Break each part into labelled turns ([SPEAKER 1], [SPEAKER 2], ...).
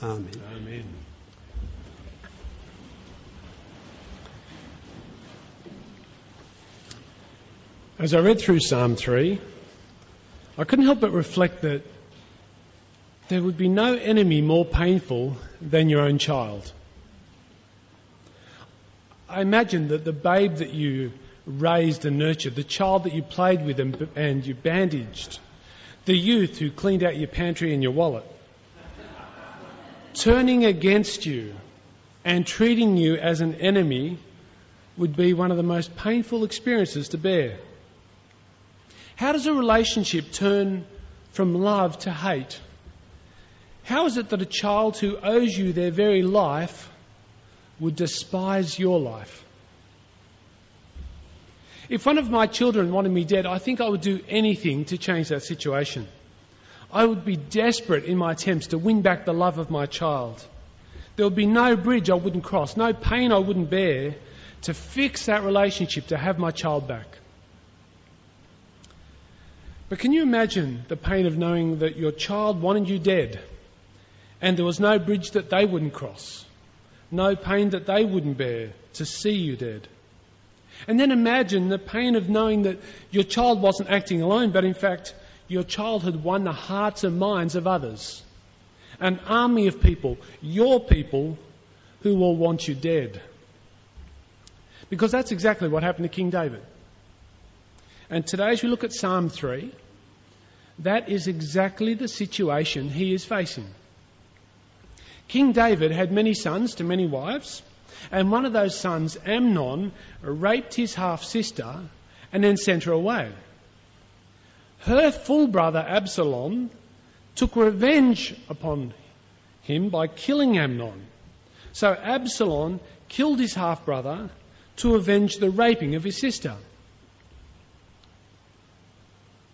[SPEAKER 1] Amen.
[SPEAKER 2] Amen. As I read through Psalm 3, I couldn't help but reflect that there would be no enemy more painful than your own child. I imagine that the babe that you raised and nurtured, the child that you played with and, and you bandaged, the youth who cleaned out your pantry and your wallet, turning against you and treating you as an enemy would be one of the most painful experiences to bear. How does a relationship turn from love to hate? How is it that a child who owes you their very life would despise your life? If one of my children wanted me dead, I think I would do anything to change that situation. I would be desperate in my attempts to win back the love of my child. There would be no bridge I wouldn't cross, no pain I wouldn't bear to fix that relationship, to have my child back. But can you imagine the pain of knowing that your child wanted you dead and there was no bridge that they wouldn't cross, no pain that they wouldn't bear to see you dead? And then imagine the pain of knowing that your child wasn't acting alone, but in fact, your childhood won the hearts and minds of others. An army of people, your people, who will want you dead. Because that's exactly what happened to King David. And today, as we look at Psalm 3, that is exactly the situation he is facing. King David had many sons to many wives, and one of those sons, Amnon, raped his half sister and then sent her away. Her full brother, Absalom, took revenge upon him by killing Amnon. So Absalom killed his half brother to avenge the raping of his sister.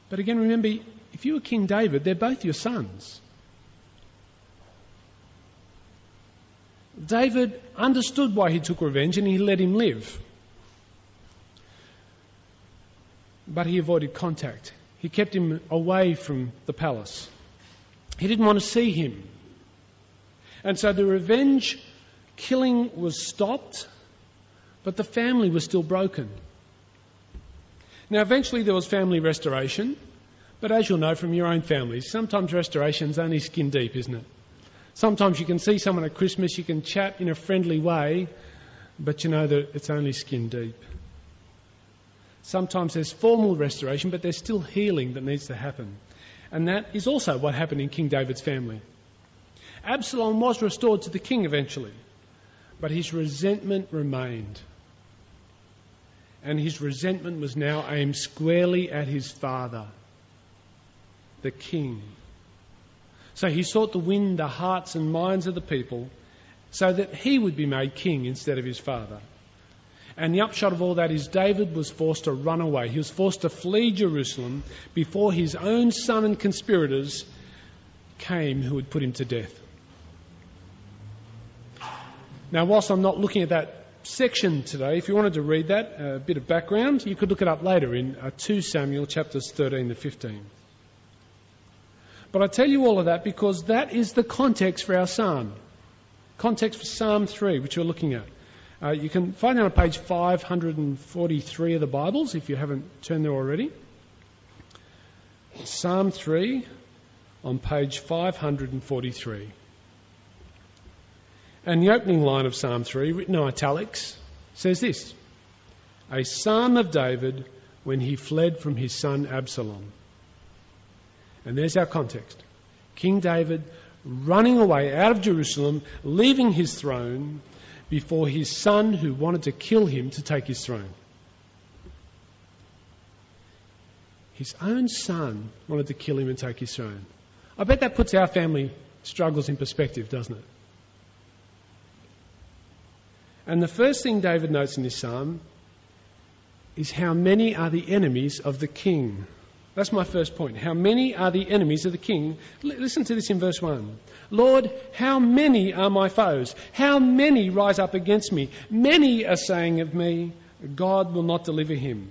[SPEAKER 2] But again, remember, if you were King David, they're both your sons. David understood why he took revenge and he let him live. But he avoided contact. He kept him away from the palace. He didn't want to see him. And so the revenge killing was stopped, but the family was still broken. Now, eventually there was family restoration, but as you'll know from your own families, sometimes restoration's only skin deep, isn't it? Sometimes you can see someone at Christmas, you can chat in a friendly way, but you know that it's only skin deep. Sometimes there's formal restoration, but there's still healing that needs to happen. And that is also what happened in King David's family. Absalom was restored to the king eventually, but his resentment remained and his resentment was now aimed squarely at his father, the king. So he sought to win the hearts and minds of the people so that he would be made king instead of his father. And the upshot of all that is David was forced to run away. He was forced to flee Jerusalem before his own son and conspirators came who would put him to death. Now, whilst I'm not looking at that section today, if you wanted to read that, a bit of background, you could look it up later in uh, 2 Samuel chapters 13 to 15. But I tell you all of that because that is the context for our psalm. Context for Psalm 3, which we're looking at. Uh, you can find it on page 543 of the Bibles if you haven't turned there already. Psalm 3 on page 543. And the opening line of Psalm 3, written in italics, says this A psalm of David when he fled from his son Absalom. And there's our context. King David running away out of Jerusalem, leaving his throne before his son who wanted to kill him to take his throne. His own son wanted to kill him and take his throne. I bet that puts our family struggles in perspective, doesn't it? And the first thing David notes in this psalm is how many are the enemies of the king. That's my first point. How many are the enemies of the king? L- listen to this in verse 1. Lord, how many are my foes? How many rise up against me? Many are saying of me, God will not deliver him.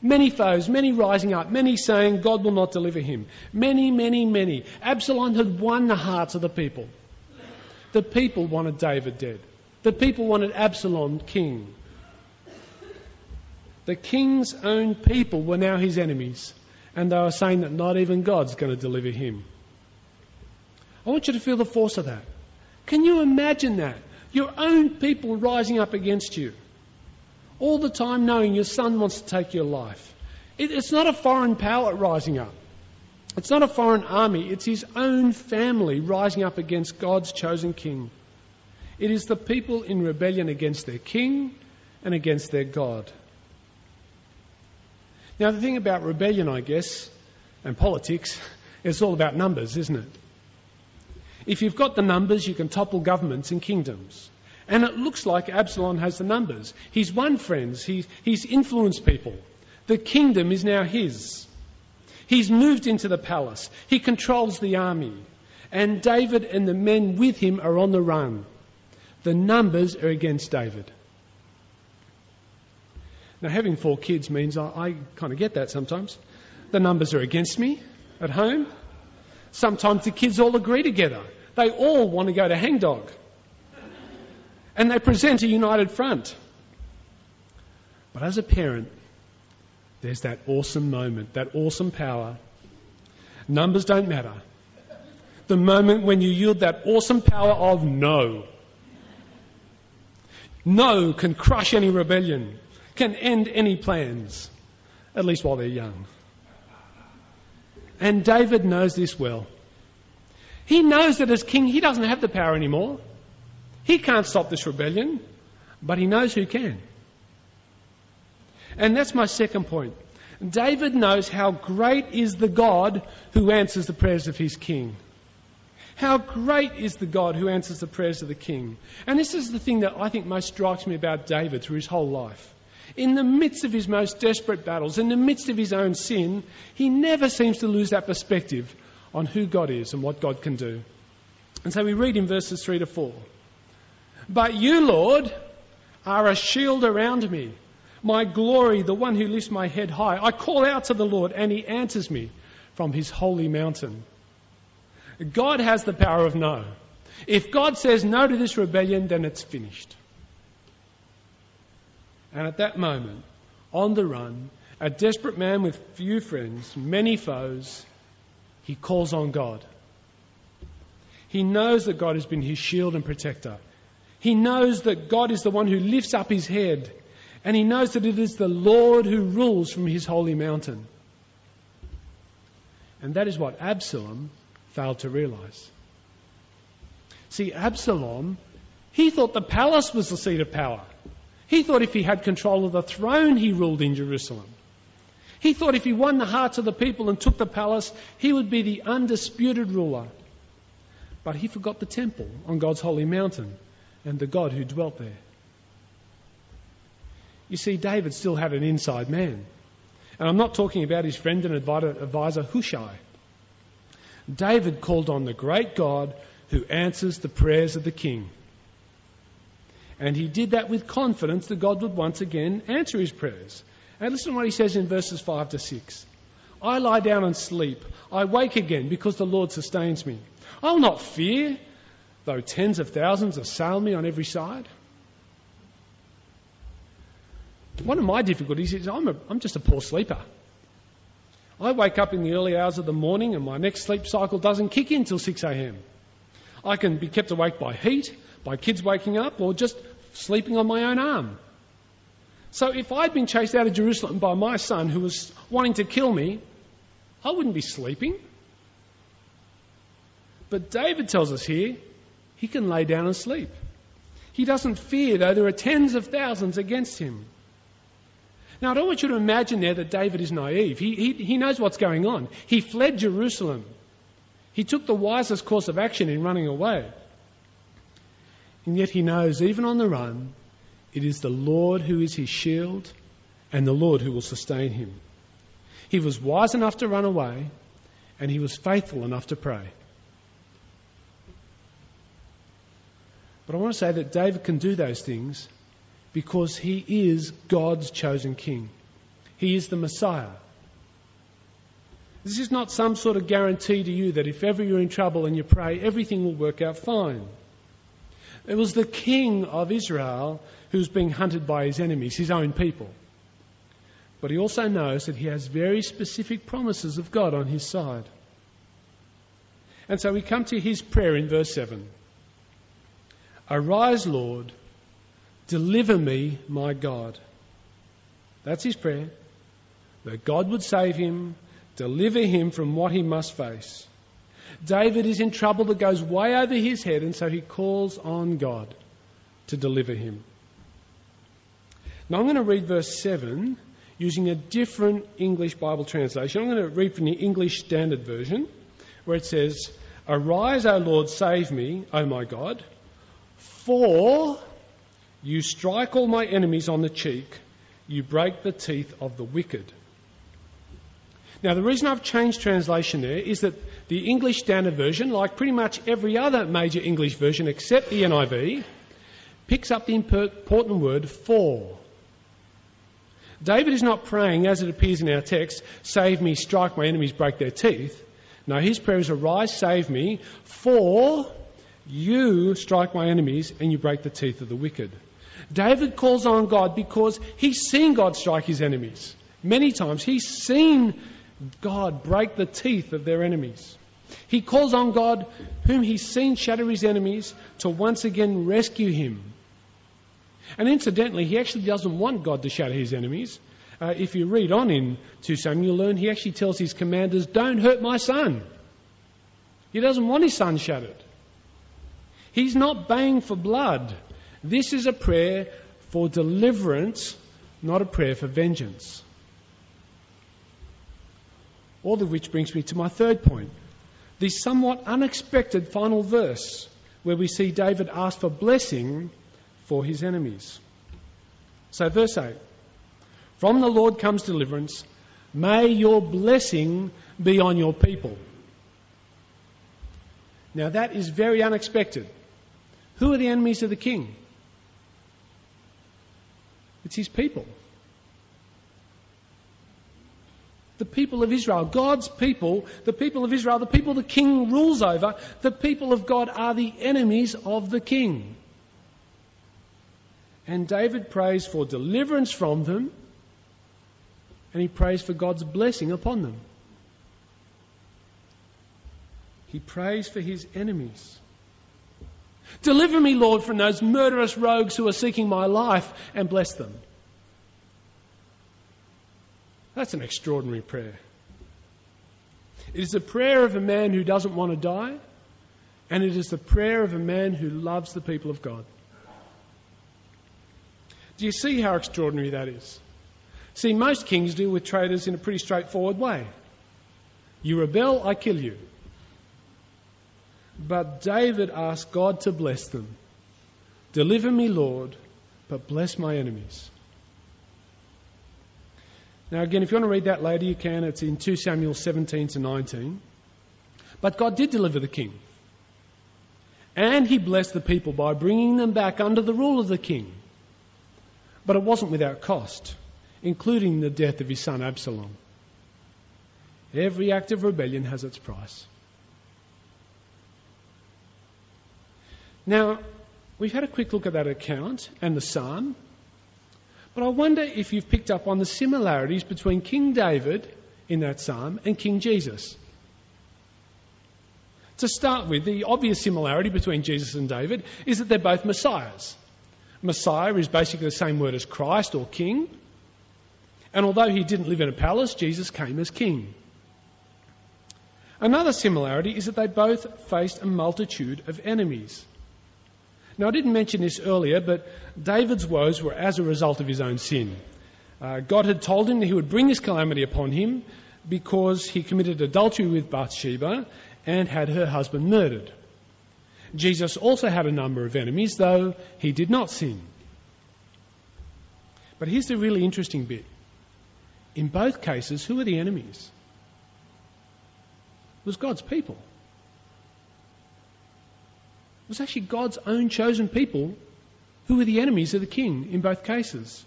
[SPEAKER 2] Many foes, many rising up, many saying, God will not deliver him. Many, many, many. Absalom had won the hearts of the people. The people wanted David dead. The people wanted Absalom king. The king's own people were now his enemies, and they were saying that not even God's going to deliver him. I want you to feel the force of that. Can you imagine that? Your own people rising up against you. All the time knowing your son wants to take your life. It, it's not a foreign power rising up. It's not a foreign army. It's his own family rising up against God's chosen king. It is the people in rebellion against their king and against their God. Now, the thing about rebellion, I guess, and politics, it's all about numbers, isn't it? If you've got the numbers, you can topple governments and kingdoms. And it looks like Absalom has the numbers. He's won friends, he's, he's influenced people. The kingdom is now his. He's moved into the palace, he controls the army. And David and the men with him are on the run. The numbers are against David. Now, having four kids means I, I kind of get that sometimes. The numbers are against me at home. Sometimes the kids all agree together. They all want to go to hangdog. And they present a united front. But as a parent, there's that awesome moment, that awesome power. Numbers don't matter. The moment when you yield that awesome power of no. No can crush any rebellion, can end any plans, at least while they're young. And David knows this well. He knows that as king, he doesn't have the power anymore. He can't stop this rebellion, but he knows who can. And that's my second point. David knows how great is the God who answers the prayers of his king. How great is the God who answers the prayers of the king? And this is the thing that I think most strikes me about David through his whole life. In the midst of his most desperate battles, in the midst of his own sin, he never seems to lose that perspective on who God is and what God can do. And so we read in verses 3 to 4 But you, Lord, are a shield around me, my glory, the one who lifts my head high. I call out to the Lord, and he answers me from his holy mountain. God has the power of no. If God says no to this rebellion, then it's finished. And at that moment, on the run, a desperate man with few friends, many foes, he calls on God. He knows that God has been his shield and protector. He knows that God is the one who lifts up his head. And he knows that it is the Lord who rules from his holy mountain. And that is what Absalom failed to realize. See, Absalom, he thought the palace was the seat of power. He thought if he had control of the throne, he ruled in Jerusalem. He thought if he won the hearts of the people and took the palace, he would be the undisputed ruler. But he forgot the temple on God's holy mountain and the God who dwelt there. You see, David still had an inside man. And I'm not talking about his friend and advisor Hushai. David called on the great God who answers the prayers of the king. And he did that with confidence that God would once again answer his prayers. And listen to what he says in verses 5 to 6. I lie down and sleep. I wake again because the Lord sustains me. I will not fear, though tens of thousands assail me on every side. One of my difficulties is I'm, a, I'm just a poor sleeper. I wake up in the early hours of the morning and my next sleep cycle doesn't kick in till 6 a.m. I can be kept awake by heat, by kids waking up, or just sleeping on my own arm. So if I'd been chased out of Jerusalem by my son who was wanting to kill me, I wouldn't be sleeping. But David tells us here he can lay down and sleep. He doesn't fear, though there are tens of thousands against him. Now, I don't want you to imagine there that David is naive. He, he, he knows what's going on. He fled Jerusalem. He took the wisest course of action in running away. And yet he knows, even on the run, it is the Lord who is his shield and the Lord who will sustain him. He was wise enough to run away and he was faithful enough to pray. But I want to say that David can do those things because he is God's chosen king. He is the Messiah. This is not some sort of guarantee to you that if ever you're in trouble and you pray, everything will work out fine. It was the king of Israel who was being hunted by his enemies, his own people. But he also knows that he has very specific promises of God on his side. And so we come to his prayer in verse 7 Arise, Lord, deliver me, my God. That's his prayer. That God would save him, deliver him from what he must face. David is in trouble that goes way over his head, and so he calls on God to deliver him. Now I'm going to read verse 7 using a different English Bible translation. I'm going to read from the English Standard Version, where it says, Arise, O Lord, save me, O my God, for you strike all my enemies on the cheek, you break the teeth of the wicked. Now, the reason I've changed translation there is that the English Standard Version, like pretty much every other major English version except the NIV, picks up the important word for. David is not praying, as it appears in our text, save me, strike my enemies, break their teeth. No, his prayer is arise, save me, for you strike my enemies and you break the teeth of the wicked. David calls on God because he's seen God strike his enemies. Many times he's seen God break the teeth of their enemies. He calls on God, whom he's seen shatter his enemies, to once again rescue him and incidentally, he actually doesn't want God to shatter his enemies. Uh, if you read on in 2 Samuel, you'll learn he actually tells his commanders, Don't hurt my son. He doesn't want his son shattered. He's not baying for blood. This is a prayer for deliverance, not a prayer for vengeance. All of which brings me to my third point the somewhat unexpected final verse, where we see David ask for blessing for his enemies. So, verse 8 From the Lord comes deliverance. May your blessing be on your people. Now, that is very unexpected. Who are the enemies of the king? It's his people. The people of Israel, God's people, the people of Israel, the people the king rules over, the people of God are the enemies of the king. And David prays for deliverance from them, and he prays for God's blessing upon them. He prays for his enemies. Deliver me, Lord, from those murderous rogues who are seeking my life, and bless them. That's an extraordinary prayer. It is the prayer of a man who doesn't want to die, and it is the prayer of a man who loves the people of God. Do you see how extraordinary that is? See, most kings deal with traitors in a pretty straightforward way. You rebel, I kill you. But David asked God to bless them. Deliver me, Lord, but bless my enemies. Now, again, if you want to read that later, you can. It's in 2 Samuel 17 to 19. But God did deliver the king. And he blessed the people by bringing them back under the rule of the king. But it wasn't without cost, including the death of his son Absalom. Every act of rebellion has its price. Now, we've had a quick look at that account and the psalm, but I wonder if you've picked up on the similarities between King David in that psalm and King Jesus. To start with, the obvious similarity between Jesus and David is that they're both messiahs. Messiah is basically the same word as Christ or King. And although he didn't live in a palace, Jesus came as King. Another similarity is that they both faced a multitude of enemies. Now, I didn't mention this earlier, but David's woes were as a result of his own sin. Uh, God had told him that he would bring this calamity upon him because he committed adultery with Bathsheba and had her husband murdered. Jesus also had a number of enemies, though he did not sin. But here's the really interesting bit. In both cases, who were the enemies? It was God's people. Was actually God's own chosen people who were the enemies of the king in both cases.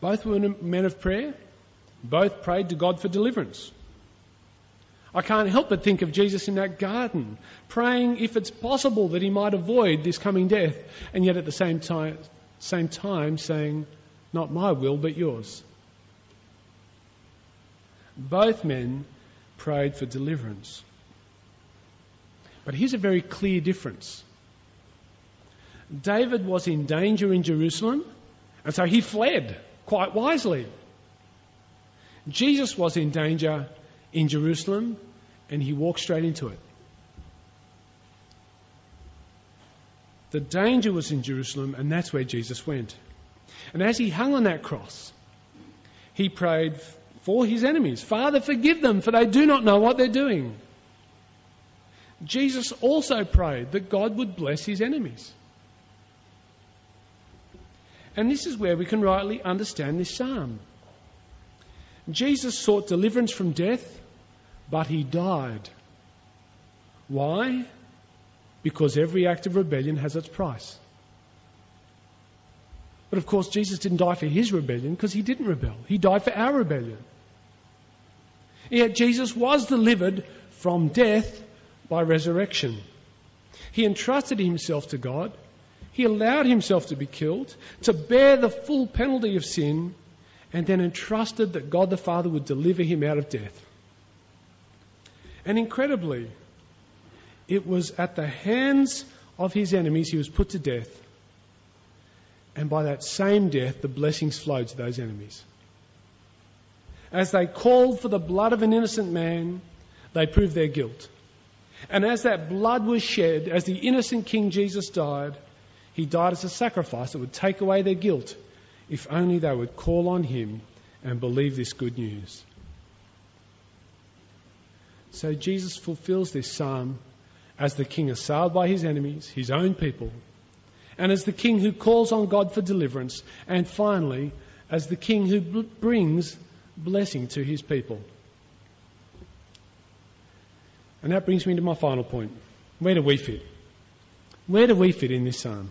[SPEAKER 2] Both were men of prayer. Both prayed to God for deliverance. I can't help but think of Jesus in that garden, praying if it's possible that he might avoid this coming death, and yet at the same time, same time saying, Not my will, but yours. Both men prayed for deliverance. But here's a very clear difference. David was in danger in Jerusalem, and so he fled quite wisely. Jesus was in danger in Jerusalem, and he walked straight into it. The danger was in Jerusalem, and that's where Jesus went. And as he hung on that cross, he prayed for his enemies Father, forgive them, for they do not know what they're doing. Jesus also prayed that God would bless his enemies. And this is where we can rightly understand this psalm. Jesus sought deliverance from death, but he died. Why? Because every act of rebellion has its price. But of course, Jesus didn't die for his rebellion because he didn't rebel. He died for our rebellion. Yet Jesus was delivered from death by resurrection. He entrusted himself to God. He allowed himself to be killed, to bear the full penalty of sin, and then entrusted that God the Father would deliver him out of death. And incredibly, it was at the hands of his enemies he was put to death. And by that same death, the blessings flowed to those enemies. As they called for the blood of an innocent man, they proved their guilt. And as that blood was shed, as the innocent King Jesus died, he died as a sacrifice that would take away their guilt if only they would call on him and believe this good news. So Jesus fulfills this psalm as the king assailed by his enemies, his own people, and as the king who calls on God for deliverance, and finally, as the king who brings blessing to his people. And that brings me to my final point. Where do we fit? Where do we fit in this psalm?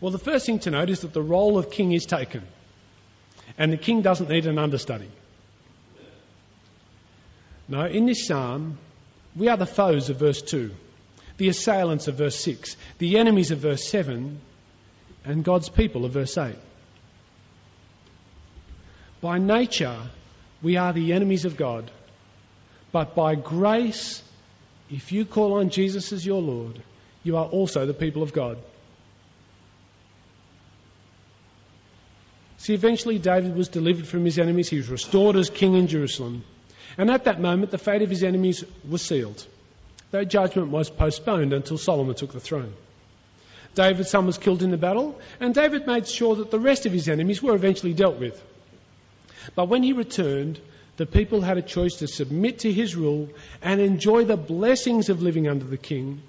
[SPEAKER 2] Well, the first thing to note is that the role of king is taken, and the king doesn't need an understudy. No, in this psalm, we are the foes of verse 2, the assailants of verse 6, the enemies of verse 7, and God's people of verse 8. By nature, we are the enemies of God. But by grace, if you call on Jesus as your Lord, you are also the people of God. See, eventually David was delivered from his enemies. He was restored as king in Jerusalem. And at that moment, the fate of his enemies was sealed, Their judgment was postponed until Solomon took the throne. David's son was killed in the battle, and David made sure that the rest of his enemies were eventually dealt with. But when he returned, the people had a choice to submit to his rule and enjoy the blessings of living under the king,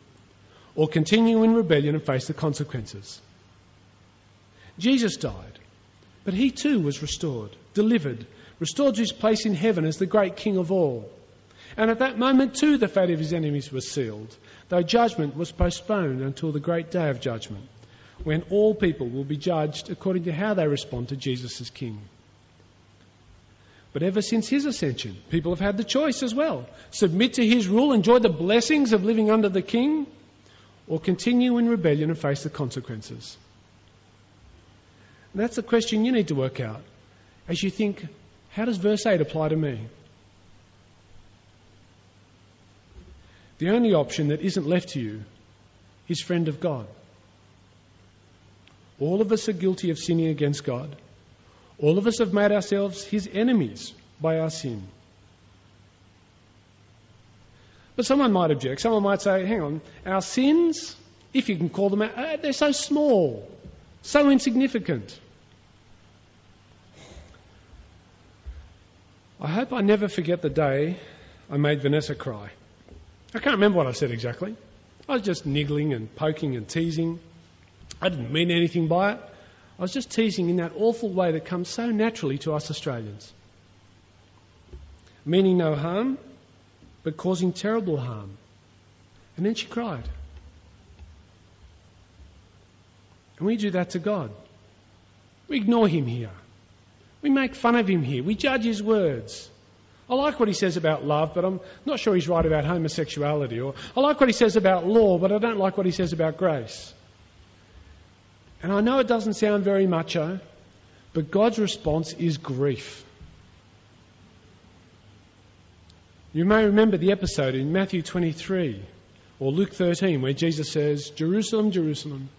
[SPEAKER 2] or continue in rebellion and face the consequences. Jesus died, but he too was restored, delivered, restored to his place in heaven as the great king of all. And at that moment too the fate of his enemies was sealed, though judgment was postponed until the great day of judgment, when all people will be judged according to how they respond to Jesus as king. But ever since his ascension, people have had the choice as well submit to his rule, enjoy the blessings of living under the king, or continue in rebellion and face the consequences. And that's the question you need to work out as you think, how does verse 8 apply to me? The only option that isn't left to you is friend of God. All of us are guilty of sinning against God. All of us have made ourselves his enemies by our sin. But someone might object. Someone might say, hang on, our sins, if you can call them out, uh, they're so small, so insignificant. I hope I never forget the day I made Vanessa cry. I can't remember what I said exactly. I was just niggling and poking and teasing. I didn't mean anything by it. I was just teasing in that awful way that comes so naturally to us Australians. Meaning no harm, but causing terrible harm. And then she cried. And we do that to God. We ignore Him here. We make fun of Him here. We judge His words. I like what he says about love, but I'm not sure he's right about homosexuality. Or I like what he says about law, but I don't like what he says about grace. And I know it doesn't sound very macho, but God's response is grief. You may remember the episode in Matthew 23 or Luke 13 where Jesus says, Jerusalem, Jerusalem,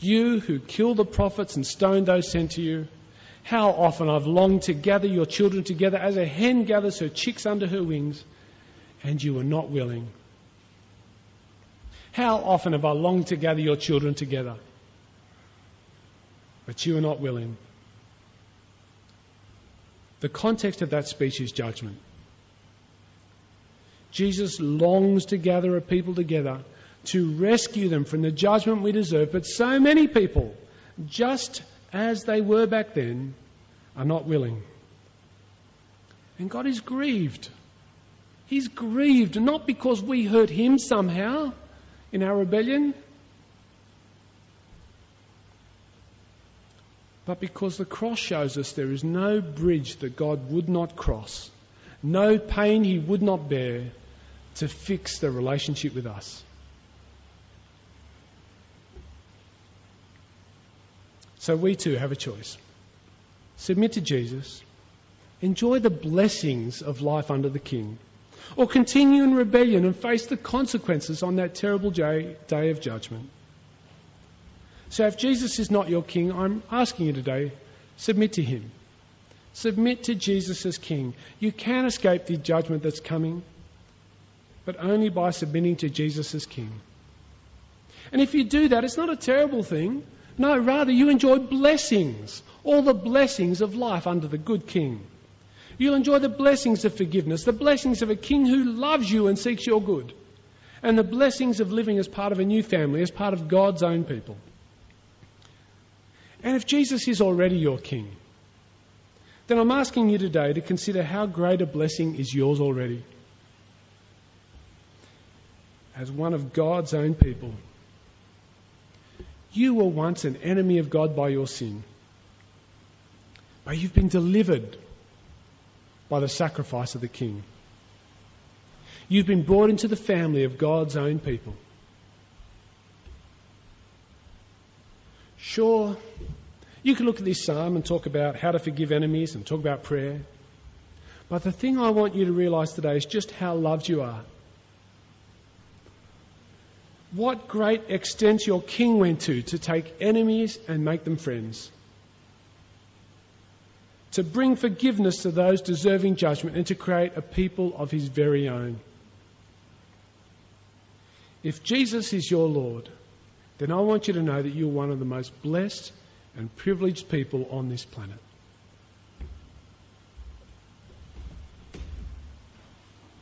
[SPEAKER 2] you who kill the prophets and stone those sent to you, how often I've longed to gather your children together as a hen gathers her chicks under her wings, and you were not willing. How often have I longed to gather your children together, but you are not willing. The context of that speech is judgment. Jesus longs to gather a people together to rescue them from the judgment we deserve, but so many people, just as they were back then, are not willing. And God is grieved. He's grieved not because we hurt him somehow in our rebellion, but because the cross shows us there is no bridge that God would not cross, no pain he would not bear to fix the relationship with us. So we too have a choice. Submit to Jesus, enjoy the blessings of life under the King, or continue in rebellion and face the consequences on that terrible day, of judgment. So if Jesus is not your King, I'm asking you today, submit to Him. Submit to Jesus as King. You can escape the judgment that's coming but only by submitting to Jesus as King. And if you do that, it's not a terrible thing. No, rather, you enjoy blessings, all the blessings of life under the good King. You'll enjoy the blessings of forgiveness, the blessings of a King who loves you and seeks your good, and the blessings of living as part of a new family, as part of God's own people. And if Jesus is already your King, then I'm asking you today to consider how great a blessing is yours already as one of God's own people. You were once an enemy of God by your sin, but you've been delivered by the sacrifice of the King. You've been brought into the family of God's own people. Sure, you can look at this psalm and talk about how to forgive enemies and talk about prayer. But the thing I want you to realize today is just how loved you are what great extent your king went to to take enemies and make them friends. To bring forgiveness to those deserving judgment and to create a people of his very own. If Jesus is your Lord, then I want you to know that you're one of the most blessed and privileged people on this planet.